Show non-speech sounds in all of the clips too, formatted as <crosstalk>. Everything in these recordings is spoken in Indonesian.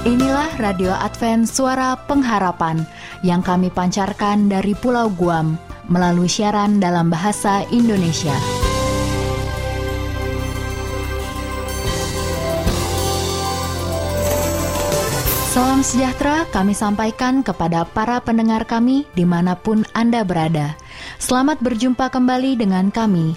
Inilah Radio Advent Suara Pengharapan yang kami pancarkan dari Pulau Guam melalui siaran dalam bahasa Indonesia. Salam sejahtera kami sampaikan kepada para pendengar kami di mana pun Anda berada. Selamat berjumpa kembali dengan kami,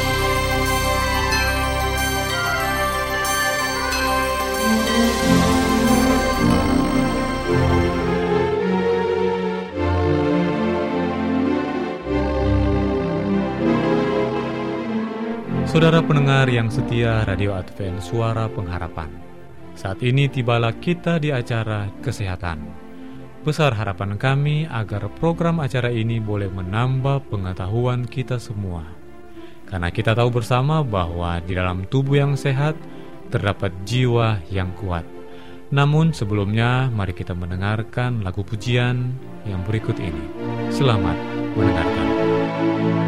Saudara pendengar yang setia Radio Advent Suara Pengharapan. Saat ini tibalah kita di acara Kesehatan. Besar harapan kami agar program acara ini boleh menambah pengetahuan kita semua. Karena kita tahu bersama bahwa di dalam tubuh yang sehat terdapat jiwa yang kuat. Namun sebelumnya mari kita mendengarkan lagu pujian yang berikut ini. Selamat mendengarkan. Aku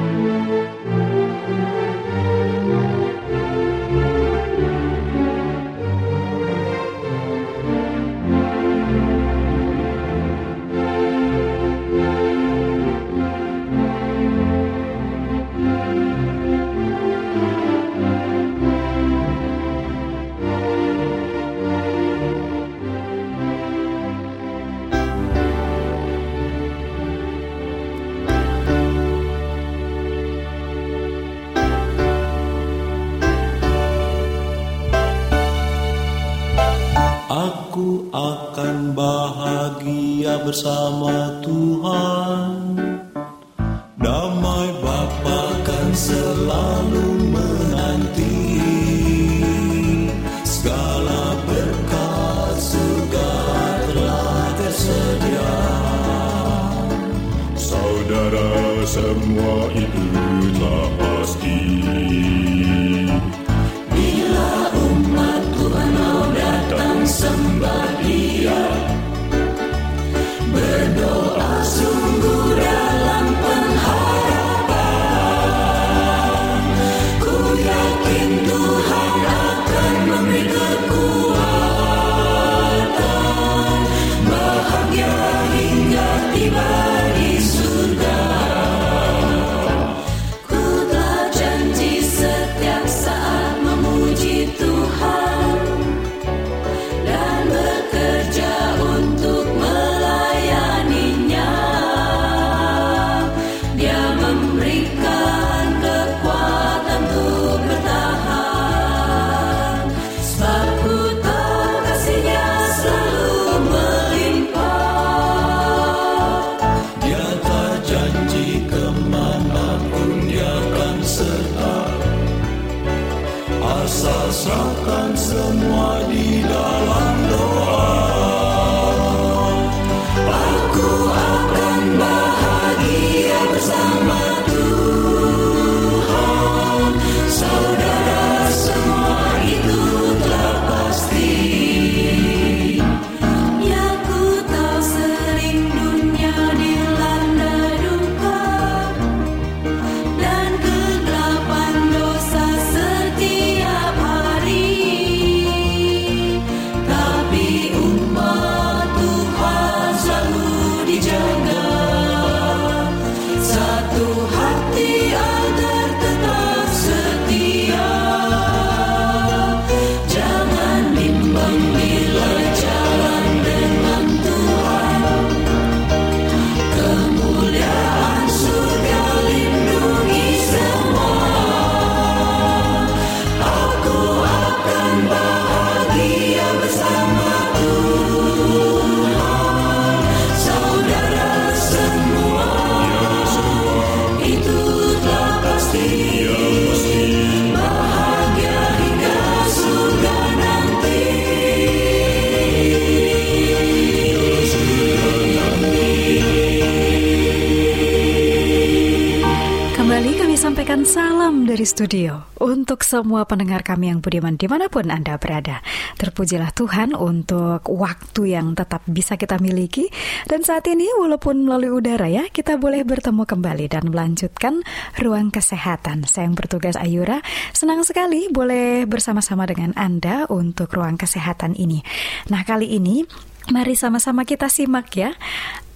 dari studio untuk semua pendengar kami yang budiman di mana pun Anda berada. Terpujilah Tuhan untuk waktu yang tetap bisa kita miliki. Dan saat ini walaupun melalui udara ya, kita boleh bertemu kembali dan melanjutkan ruang kesehatan. Saya yang bertugas Ayura, senang sekali boleh bersama-sama dengan Anda untuk ruang kesehatan ini. Nah kali ini Mari sama-sama kita simak ya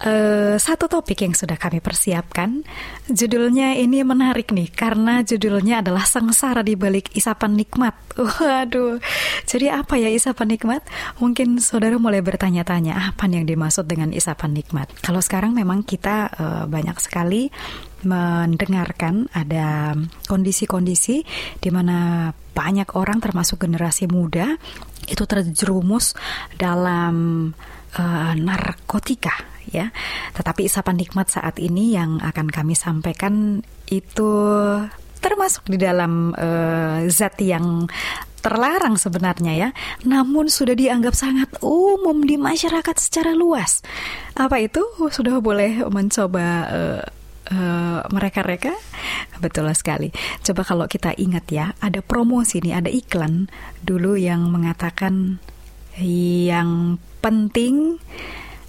uh, satu topik yang sudah kami persiapkan. Judulnya ini menarik nih karena judulnya adalah sengsara di balik isapan nikmat. <laughs> Waduh, jadi apa ya isapan nikmat? Mungkin saudara mulai bertanya-tanya apa yang dimaksud dengan isapan nikmat. Kalau sekarang memang kita uh, banyak sekali mendengarkan ada kondisi-kondisi di mana banyak orang termasuk generasi muda itu terjerumus dalam uh, narkotika ya. Tetapi isapan nikmat saat ini yang akan kami sampaikan itu termasuk di dalam uh, zat yang terlarang sebenarnya ya, namun sudah dianggap sangat umum di masyarakat secara luas. Apa itu? Sudah boleh mencoba uh, uh, mereka-reka? Betul sekali. Coba kalau kita ingat ya, ada promosi nih, ada iklan dulu yang mengatakan yang penting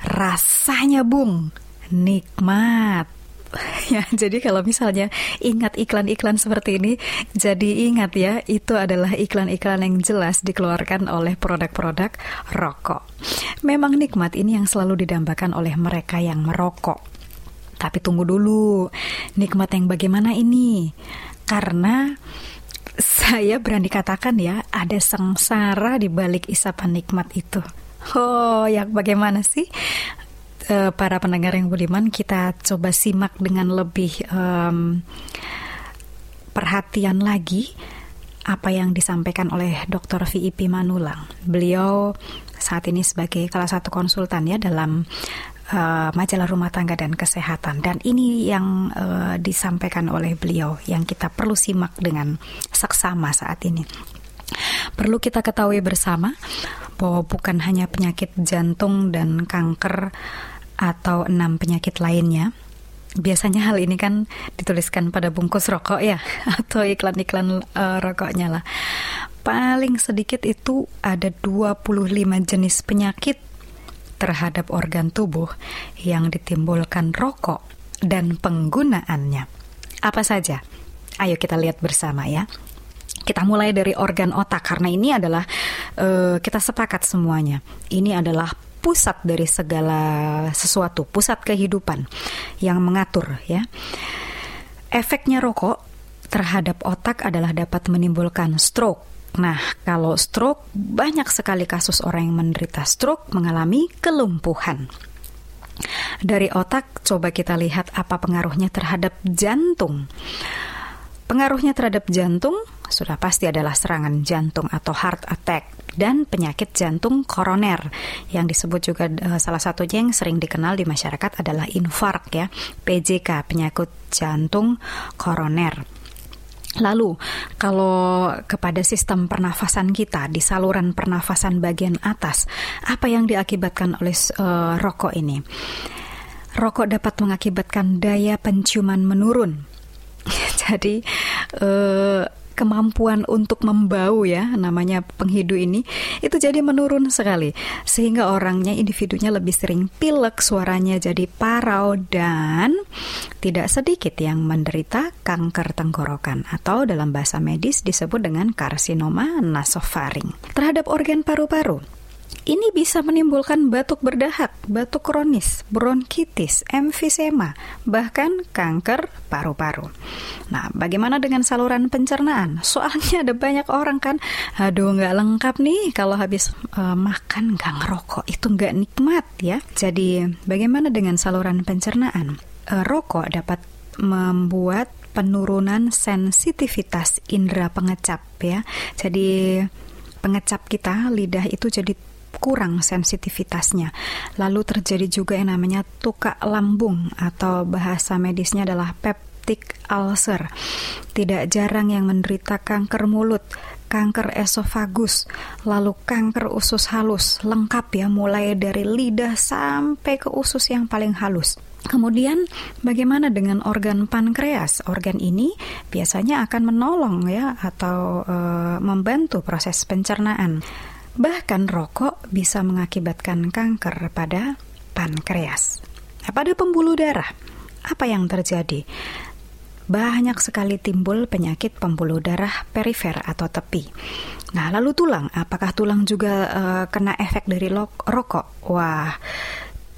rasanya bung nikmat <laughs> ya jadi kalau misalnya ingat iklan-iklan seperti ini jadi ingat ya itu adalah iklan-iklan yang jelas dikeluarkan oleh produk-produk rokok memang nikmat ini yang selalu didambakan oleh mereka yang merokok tapi tunggu dulu, nikmat yang bagaimana ini? Karena saya berani katakan ya, ada sengsara di balik isapan nikmat itu. Oh, ya bagaimana sih? E, para pendengar yang budiman, kita coba simak dengan lebih um, perhatian lagi apa yang disampaikan oleh Dr. VIP Manulang. Beliau saat ini sebagai salah satu konsultan ya dalam uh, majalah rumah tangga dan kesehatan dan ini yang uh, disampaikan oleh beliau yang kita perlu simak dengan saksama saat ini. Perlu kita ketahui bersama bahwa bukan hanya penyakit jantung dan kanker atau enam penyakit lainnya. Biasanya hal ini kan dituliskan pada bungkus rokok ya <laughs> atau iklan-iklan uh, rokoknya lah. Paling sedikit itu ada 25 jenis penyakit terhadap organ tubuh yang ditimbulkan rokok dan penggunaannya. Apa saja? Ayo kita lihat bersama ya. Kita mulai dari organ otak karena ini adalah uh, kita sepakat semuanya. Ini adalah pusat dari segala sesuatu, pusat kehidupan yang mengatur ya. Efeknya rokok terhadap otak adalah dapat menimbulkan stroke, Nah, kalau stroke, banyak sekali kasus orang yang menderita stroke mengalami kelumpuhan. Dari otak, coba kita lihat apa pengaruhnya terhadap jantung. Pengaruhnya terhadap jantung sudah pasti adalah serangan jantung atau heart attack dan penyakit jantung koroner yang disebut juga uh, salah satunya yang sering dikenal di masyarakat adalah infark ya, PJK, penyakit jantung koroner. Lalu, kalau kepada sistem pernafasan kita di saluran pernafasan bagian atas, apa yang diakibatkan oleh uh, rokok ini? Rokok dapat mengakibatkan daya penciuman menurun. <laughs> Jadi, uh, kemampuan untuk membau ya namanya penghidu ini itu jadi menurun sekali. Sehingga orangnya individunya lebih sering pilek suaranya jadi parau dan tidak sedikit yang menderita kanker tenggorokan atau dalam bahasa medis disebut dengan karsinoma nasofaring. Terhadap organ paru-paru ini bisa menimbulkan batuk berdahak, batuk kronis, bronkitis, emfisema, bahkan kanker paru-paru. Nah, bagaimana dengan saluran pencernaan? Soalnya ada banyak orang kan, aduh nggak lengkap nih kalau habis uh, makan nggak ngerokok, itu nggak nikmat ya. Jadi, bagaimana dengan saluran pencernaan? Uh, rokok dapat membuat penurunan sensitivitas indera pengecap ya. Jadi pengecap kita lidah itu jadi kurang sensitivitasnya. Lalu terjadi juga yang namanya tukak lambung atau bahasa medisnya adalah peptic ulcer. Tidak jarang yang menderita kanker mulut, kanker esofagus, lalu kanker usus halus, lengkap ya mulai dari lidah sampai ke usus yang paling halus. Kemudian bagaimana dengan organ pankreas? Organ ini biasanya akan menolong ya atau e, membantu proses pencernaan. Bahkan rokok bisa mengakibatkan kanker pada pankreas. Nah, pada pembuluh darah, apa yang terjadi? Banyak sekali timbul penyakit pembuluh darah perifer atau tepi. Nah, lalu tulang, apakah tulang juga e, kena efek dari rokok? Wah,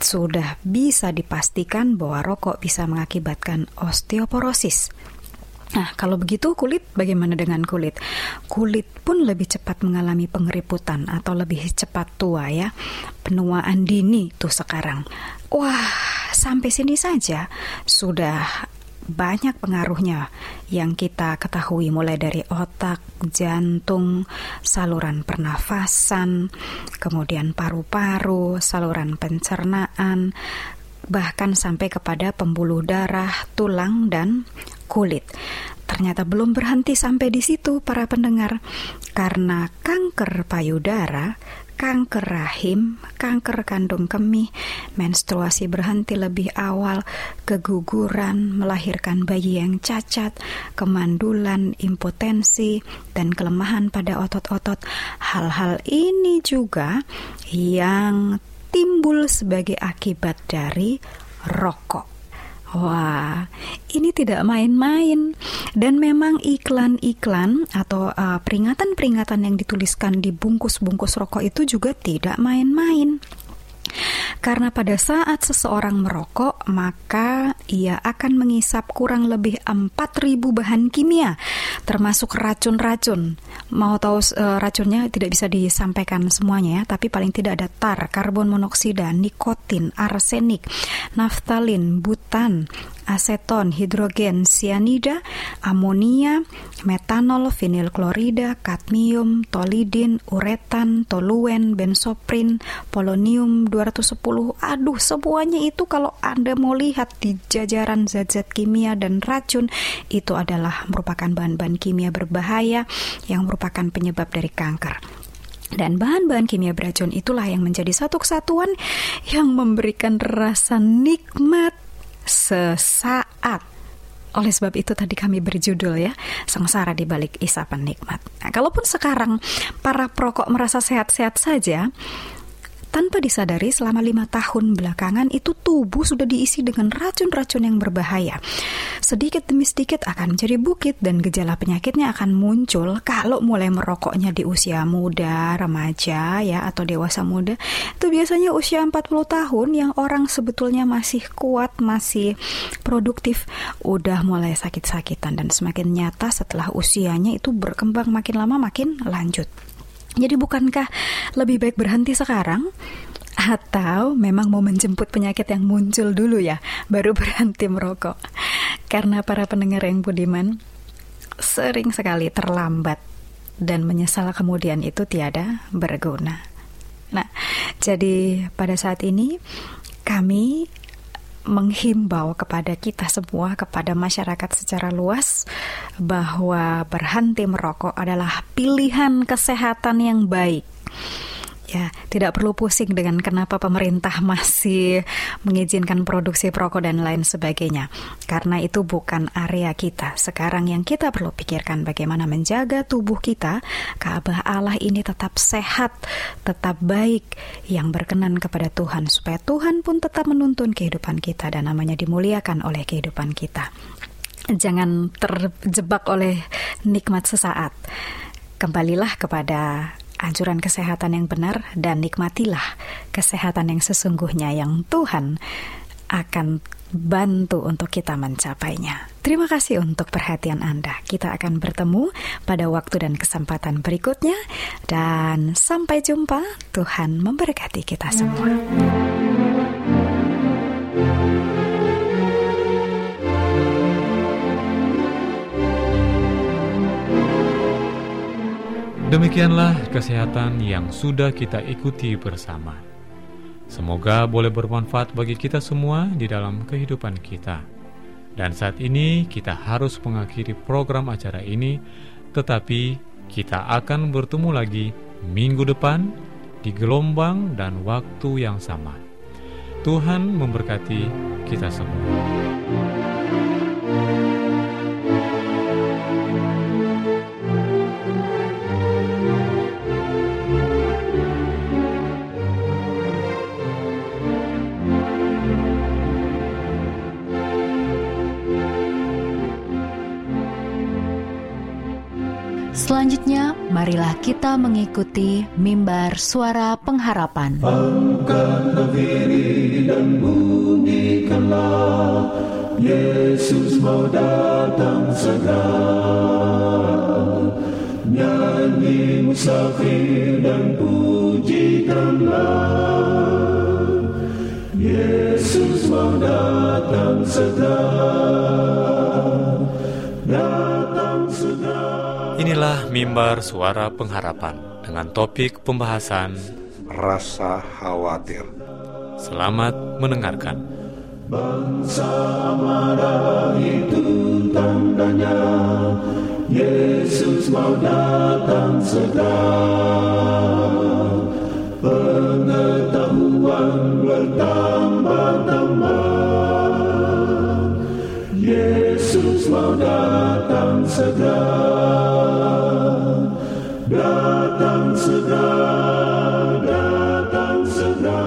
sudah bisa dipastikan bahwa rokok bisa mengakibatkan osteoporosis. Nah, kalau begitu kulit bagaimana dengan kulit? Kulit pun lebih cepat mengalami pengeriputan atau lebih cepat tua ya. Penuaan dini tuh sekarang. Wah, sampai sini saja sudah banyak pengaruhnya yang kita ketahui mulai dari otak, jantung, saluran pernafasan, kemudian paru-paru, saluran pencernaan, bahkan sampai kepada pembuluh darah, tulang dan kulit. Ternyata belum berhenti sampai di situ para pendengar karena kanker payudara kanker rahim, kanker kandung kemih, menstruasi berhenti lebih awal, keguguran, melahirkan bayi yang cacat, kemandulan, impotensi, dan kelemahan pada otot-otot. Hal-hal ini juga yang timbul sebagai akibat dari rokok. Wah, ini tidak main-main. Dan memang iklan-iklan atau uh, peringatan-peringatan uh, yang dituliskan di bungkus-bungkus rokok itu juga tidak main-main. Karena pada saat seseorang merokok, maka ia akan mengisap kurang lebih 4000 bahan kimia, termasuk racun-racun. Mau tahu uh, racunnya tidak bisa disampaikan semuanya ya, tapi paling tidak ada tar, karbon monoksida, nikotin, arsenik, naftalin, butan, aseton, hidrogen, sianida, amonia, metanol, vinil klorida, kadmium, tolidin, uretan, toluen, bensoprin, polonium 210. Aduh, semuanya itu kalau Anda mau lihat di jajaran zat-zat kimia dan racun, itu adalah merupakan bahan-bahan kimia berbahaya yang merupakan penyebab dari kanker. Dan bahan-bahan kimia beracun itulah yang menjadi satu kesatuan yang memberikan rasa nikmat sesaat. Oleh sebab itu tadi kami berjudul ya, sengsara di balik isapan nikmat. Nah, kalaupun sekarang para perokok merasa sehat-sehat saja, tanpa disadari selama lima tahun belakangan itu tubuh sudah diisi dengan racun-racun yang berbahaya. Sedikit demi sedikit akan menjadi bukit dan gejala penyakitnya akan muncul kalau mulai merokoknya di usia muda, remaja ya atau dewasa muda. Itu biasanya usia 40 tahun yang orang sebetulnya masih kuat, masih produktif, udah mulai sakit-sakitan dan semakin nyata setelah usianya itu berkembang makin lama makin lanjut. Jadi bukankah lebih baik berhenti sekarang? Atau memang mau menjemput penyakit yang muncul dulu ya, baru <laughs> berhenti merokok? Karena para pendengar yang budiman sering sekali terlambat dan menyesal kemudian itu tiada berguna. Nah, jadi pada saat ini kami menghimbau kepada kita semua, kepada masyarakat secara luas, bahwa berhenti merokok adalah pilihan kesehatan yang baik. Ya, tidak perlu pusing dengan kenapa pemerintah <laughs> masih mengizinkan produksi perokok dan lain sebagainya. Karena itu bukan area kita. Sekarang yang kita perlu pikirkan bagaimana menjaga tubuh kita, Ka'bah Allah ini tetap sehat, tetap baik, yang berkenan kepada Tuhan supaya Tuhan pun tetap menuntun kehidupan kita dan namanya dimuliakan oleh kehidupan kita. Jangan terjebak oleh nikmat sesaat. Kembalilah kepada anjuran kesehatan yang benar dan nikmatilah kesehatan yang sesungguhnya yang Tuhan akan bantu untuk kita mencapainya. Terima kasih untuk perhatian Anda. Kita akan bertemu pada waktu dan kesempatan berikutnya dan sampai jumpa. Tuhan memberkati kita semua. Demikianlah kesehatan yang sudah kita ikuti bersama. Semoga boleh bermanfaat bagi kita semua di dalam kehidupan kita. Dan saat ini kita harus mengakhiri program acara ini, tetapi kita akan bertemu lagi minggu depan di gelombang dan waktu yang sama. Tuhan memberkati kita semua. Selanjutnya, marilah kita mengikuti mimbar suara pengharapan. Angkatlah diri dan bunyikanlah Yesus mau datang segera Nyanyi musafir dan pujikanlah Yesus mau datang segera segera Inilah mimbar suara pengharapan dengan topik pembahasan rasa khawatir. Selamat mendengarkan. Bangsa marah itu tandanya Yesus mau datang segera Pengetahuan bertambah-tambah datang segera Datang segera Datang segera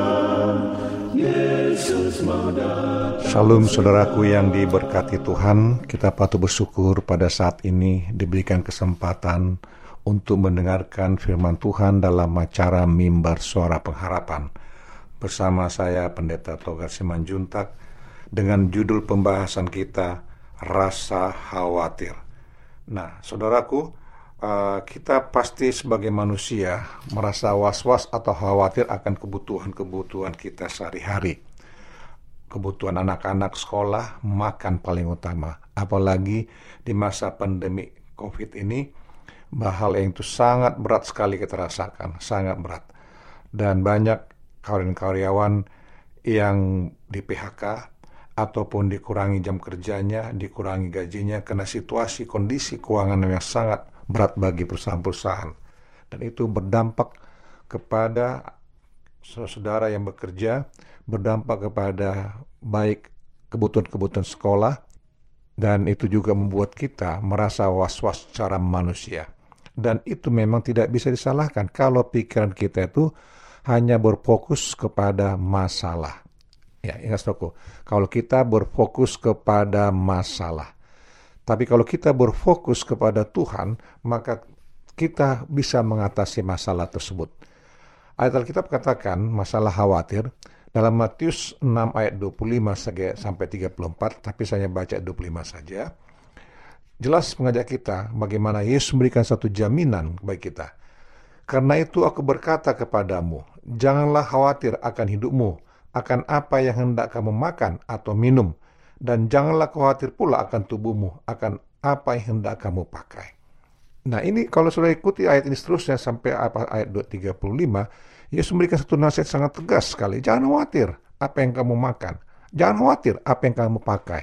Yesus mau datang Shalom saudaraku yang diberkati Tuhan, kita patut bersyukur pada saat ini diberikan kesempatan untuk mendengarkan firman Tuhan dalam acara mimbar suara pengharapan. Bersama saya Pendeta Togar Simanjuntak dengan judul pembahasan kita Rasa Khawatir. Nah, saudaraku, eh, kita pasti sebagai manusia merasa was-was atau khawatir akan kebutuhan-kebutuhan kita sehari-hari kebutuhan anak-anak sekolah makan paling utama. Apalagi di masa pandemi COVID ini, hal yang itu sangat berat sekali kita rasakan, sangat berat. Dan banyak karyawan-karyawan yang di PHK ataupun dikurangi jam kerjanya, dikurangi gajinya karena situasi kondisi keuangan yang sangat berat bagi perusahaan-perusahaan. Dan itu berdampak kepada saudara yang bekerja berdampak kepada baik kebutuhan-kebutuhan sekolah dan itu juga membuat kita merasa was-was secara manusia. Dan itu memang tidak bisa disalahkan kalau pikiran kita itu hanya berfokus kepada masalah. Ya, ingat saudaraku, kalau kita berfokus kepada masalah. Tapi kalau kita berfokus kepada Tuhan, maka kita bisa mengatasi masalah tersebut. Ayat Alkitab katakan masalah khawatir dalam Matius 6 ayat 25 sampai 34, tapi saya baca 25 saja. Jelas mengajak kita bagaimana Yesus memberikan satu jaminan bagi kita. Karena itu aku berkata kepadamu, janganlah khawatir akan hidupmu, akan apa yang hendak kamu makan atau minum, dan janganlah khawatir pula akan tubuhmu, akan apa yang hendak kamu pakai. Nah ini kalau sudah ikuti ayat ini seterusnya sampai apa ayat 35, Yesus memberikan satu nasihat sangat tegas sekali. Jangan khawatir apa yang kamu makan. Jangan khawatir apa yang kamu pakai.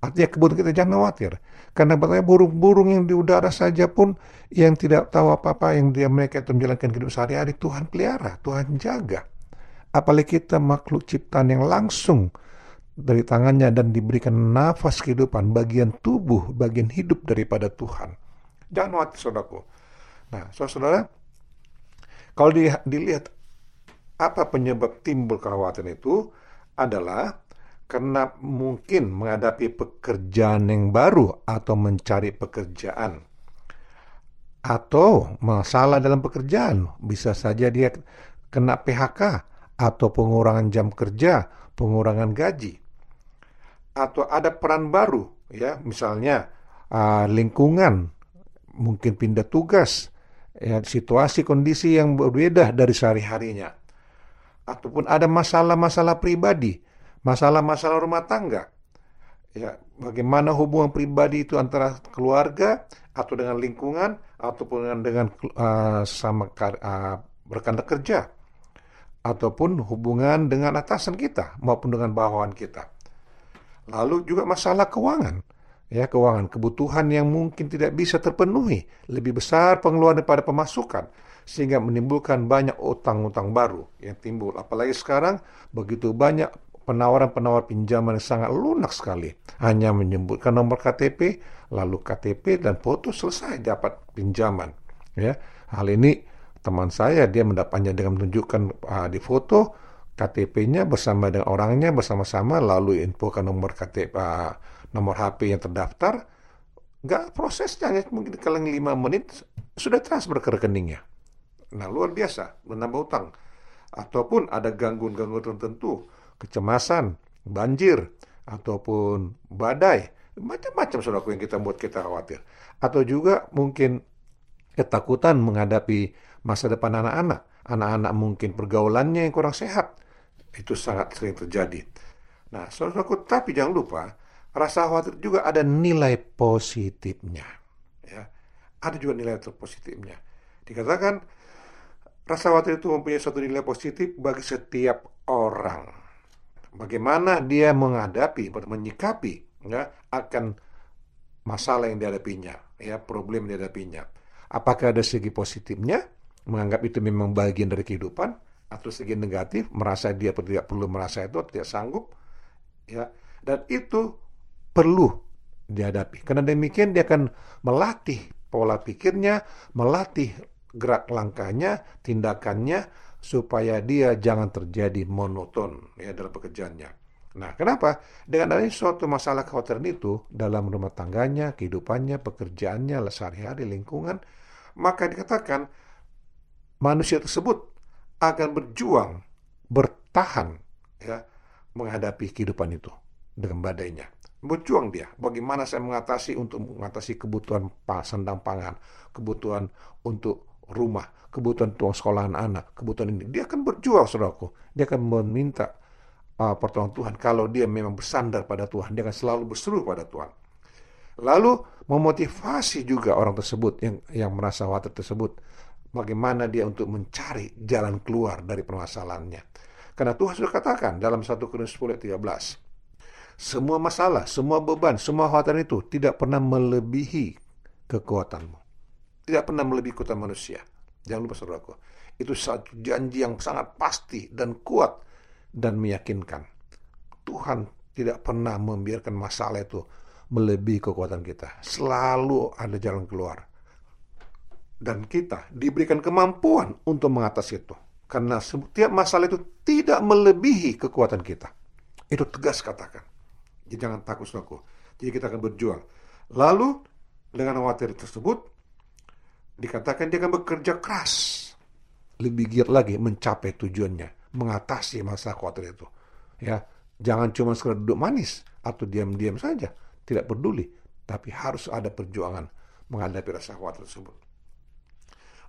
Artinya kebutuhan kita jangan khawatir. Karena betulnya burung-burung yang di udara saja pun yang tidak tahu apa-apa yang dia mereka itu menjalankan hidup sehari-hari Tuhan pelihara, Tuhan jaga. Apalagi kita makhluk ciptaan yang langsung dari tangannya dan diberikan nafas kehidupan, bagian tubuh, bagian hidup daripada Tuhan. Jangan khawatir saudaraku. Nah, saudara, kalau di, dilihat apa penyebab timbul kekhawatiran itu adalah karena mungkin menghadapi pekerjaan yang baru atau mencari pekerjaan atau masalah dalam pekerjaan bisa saja dia kena PHK atau pengurangan jam kerja, pengurangan gaji. Atau ada peran baru ya. Misalnya uh, lingkungan. Mungkin pindah tugas. Ya, situasi kondisi yang berbeda dari sehari-harinya. Ataupun ada masalah-masalah pribadi, masalah-masalah rumah tangga. Ya, bagaimana hubungan pribadi itu antara keluarga atau dengan lingkungan ataupun dengan, dengan uh, sama uh, rekan kerja ataupun hubungan dengan atasan kita maupun dengan bawahan kita. Lalu juga masalah keuangan. ya keuangan, kebutuhan yang mungkin tidak bisa terpenuhi, lebih besar pengeluaran daripada pemasukan, sehingga menimbulkan banyak utang-utang baru yang timbul. Apalagi sekarang begitu banyak penawar-penawar pinjaman yang sangat lunak sekali. Hanya menyebutkan nomor KTP, lalu KTP dan foto selesai dapat pinjaman. Ya, hal ini teman saya dia mendapatnya dengan menunjukkan uh, di foto KTP-nya bersama dengan orangnya bersama-sama lalu infokan nomor KTP uh, nomor HP yang terdaftar. Nggak prosesnya hanya mungkin kalau lima menit sudah transfer ke rekeningnya. Nah luar biasa menambah utang. Ataupun ada gangguan-gangguan tertentu kecemasan banjir ataupun badai macam-macam saudaraku yang kita buat kita khawatir. Atau juga mungkin ketakutan menghadapi masa depan anak-anak. Anak-anak mungkin pergaulannya yang kurang sehat. Itu sangat sering terjadi. Nah, saudaraku, tapi jangan lupa, rasa khawatir juga ada nilai positifnya. Ya, ada juga nilai positifnya. Dikatakan, rasa khawatir itu mempunyai suatu nilai positif bagi setiap orang. Bagaimana dia menghadapi, menyikapi ya, akan masalah yang dihadapinya, ya, problem yang dihadapinya. Apakah ada segi positifnya? Menganggap itu memang bagian dari kehidupan atau segi negatif merasa dia tidak perlu merasa itu tidak sanggup ya. Dan itu perlu dihadapi. Karena demikian dia akan melatih pola pikirnya melatih gerak langkahnya tindakannya supaya dia jangan terjadi monoton ya dalam pekerjaannya. Nah kenapa? Dengan adanya suatu masalah kekhawatiran itu dalam rumah tangganya kehidupannya pekerjaannya sehari-hari lingkungan maka dikatakan manusia tersebut akan berjuang, bertahan ya menghadapi kehidupan itu dengan badainya. Berjuang dia, bagaimana saya mengatasi untuk mengatasi kebutuhan sandang pangan, kebutuhan untuk rumah, kebutuhan tuang sekolahan anak, kebutuhan ini. Dia akan berjuang, saudaraku. Dia akan meminta uh, pertolongan Tuhan. Kalau dia memang bersandar pada Tuhan, dia akan selalu berseru pada Tuhan. Lalu memotivasi juga orang tersebut yang yang merasa khawatir tersebut bagaimana dia untuk mencari jalan keluar dari permasalahannya. Karena Tuhan sudah katakan dalam 1 Korintus 10 13, semua masalah, semua beban, semua khawatir itu tidak pernah melebihi kekuatanmu. Tidak pernah melebihi kekuatan manusia. Jangan lupa saudaraku. Itu satu janji yang sangat pasti dan kuat dan meyakinkan. Tuhan tidak pernah membiarkan masalah itu melebihi kekuatan kita. Selalu ada jalan keluar dan kita diberikan kemampuan untuk mengatasi itu. Karena setiap masalah itu tidak melebihi kekuatan kita. Itu tegas katakan. Jadi jangan takut saudaraku. Jadi kita akan berjuang. Lalu dengan khawatir tersebut dikatakan dia akan bekerja keras. Lebih giat lagi mencapai tujuannya, mengatasi masalah khawatir itu. Ya, jangan cuma sekedar duduk manis atau diam-diam saja, tidak peduli, tapi harus ada perjuangan menghadapi rasa khawatir tersebut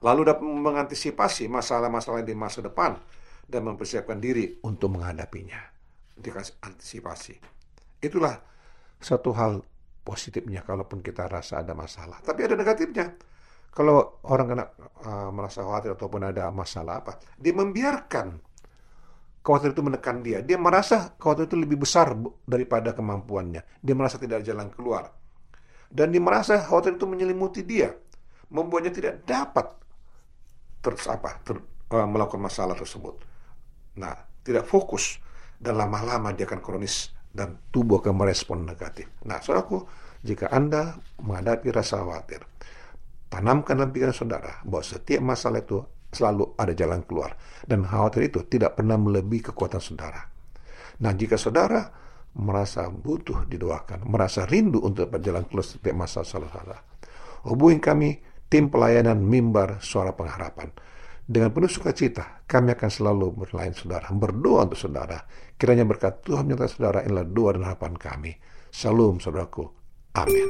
lalu dapat mengantisipasi masalah-masalah di masa depan dan mempersiapkan diri untuk menghadapinya. Dikasih antisipasi. Itulah satu hal positifnya kalaupun kita rasa ada masalah. Tapi ada negatifnya. Kalau orang kena uh, merasa khawatir ataupun ada masalah apa, dia membiarkan khawatir itu menekan dia. Dia merasa khawatir itu lebih besar daripada kemampuannya. Dia merasa tidak ada jalan keluar. Dan dia merasa khawatir itu menyelimuti dia. Membuatnya tidak dapat ter, apa, ter, uh, melakukan masalah tersebut. Nah, tidak fokus dan lama-lama dia akan kronis dan tubuh akan merespon negatif. Nah, saudaraku, jika Anda menghadapi rasa khawatir, tanamkan dalam pikiran saudara bahwa setiap masalah itu selalu ada jalan keluar. Dan khawatir itu tidak pernah melebihi kekuatan saudara. Nah, jika saudara merasa butuh didoakan, merasa rindu untuk berjalan keluar setiap masalah saudara, hubungi kami tim pelayanan mimbar suara pengharapan. Dengan penuh sukacita, kami akan selalu berlain saudara, berdoa untuk saudara. Kiranya berkat Tuhan menyertai saudara, inilah doa dan harapan kami. Salam saudaraku. Amin.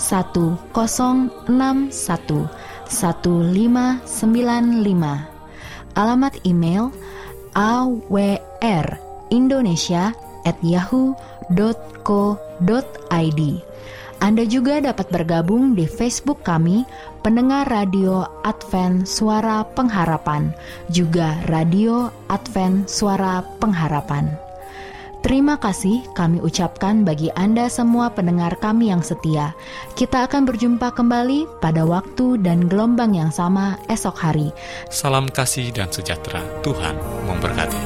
1061 1595. Alamat email awrindonesia@yahoo.co.id. Anda juga dapat bergabung di Facebook kami, pendengar radio Advent Suara Pengharapan, juga radio Advent Suara Pengharapan. Terima kasih kami ucapkan bagi Anda semua pendengar kami yang setia. Kita akan berjumpa kembali pada waktu dan gelombang yang sama esok hari. Salam kasih dan sejahtera. Tuhan memberkati.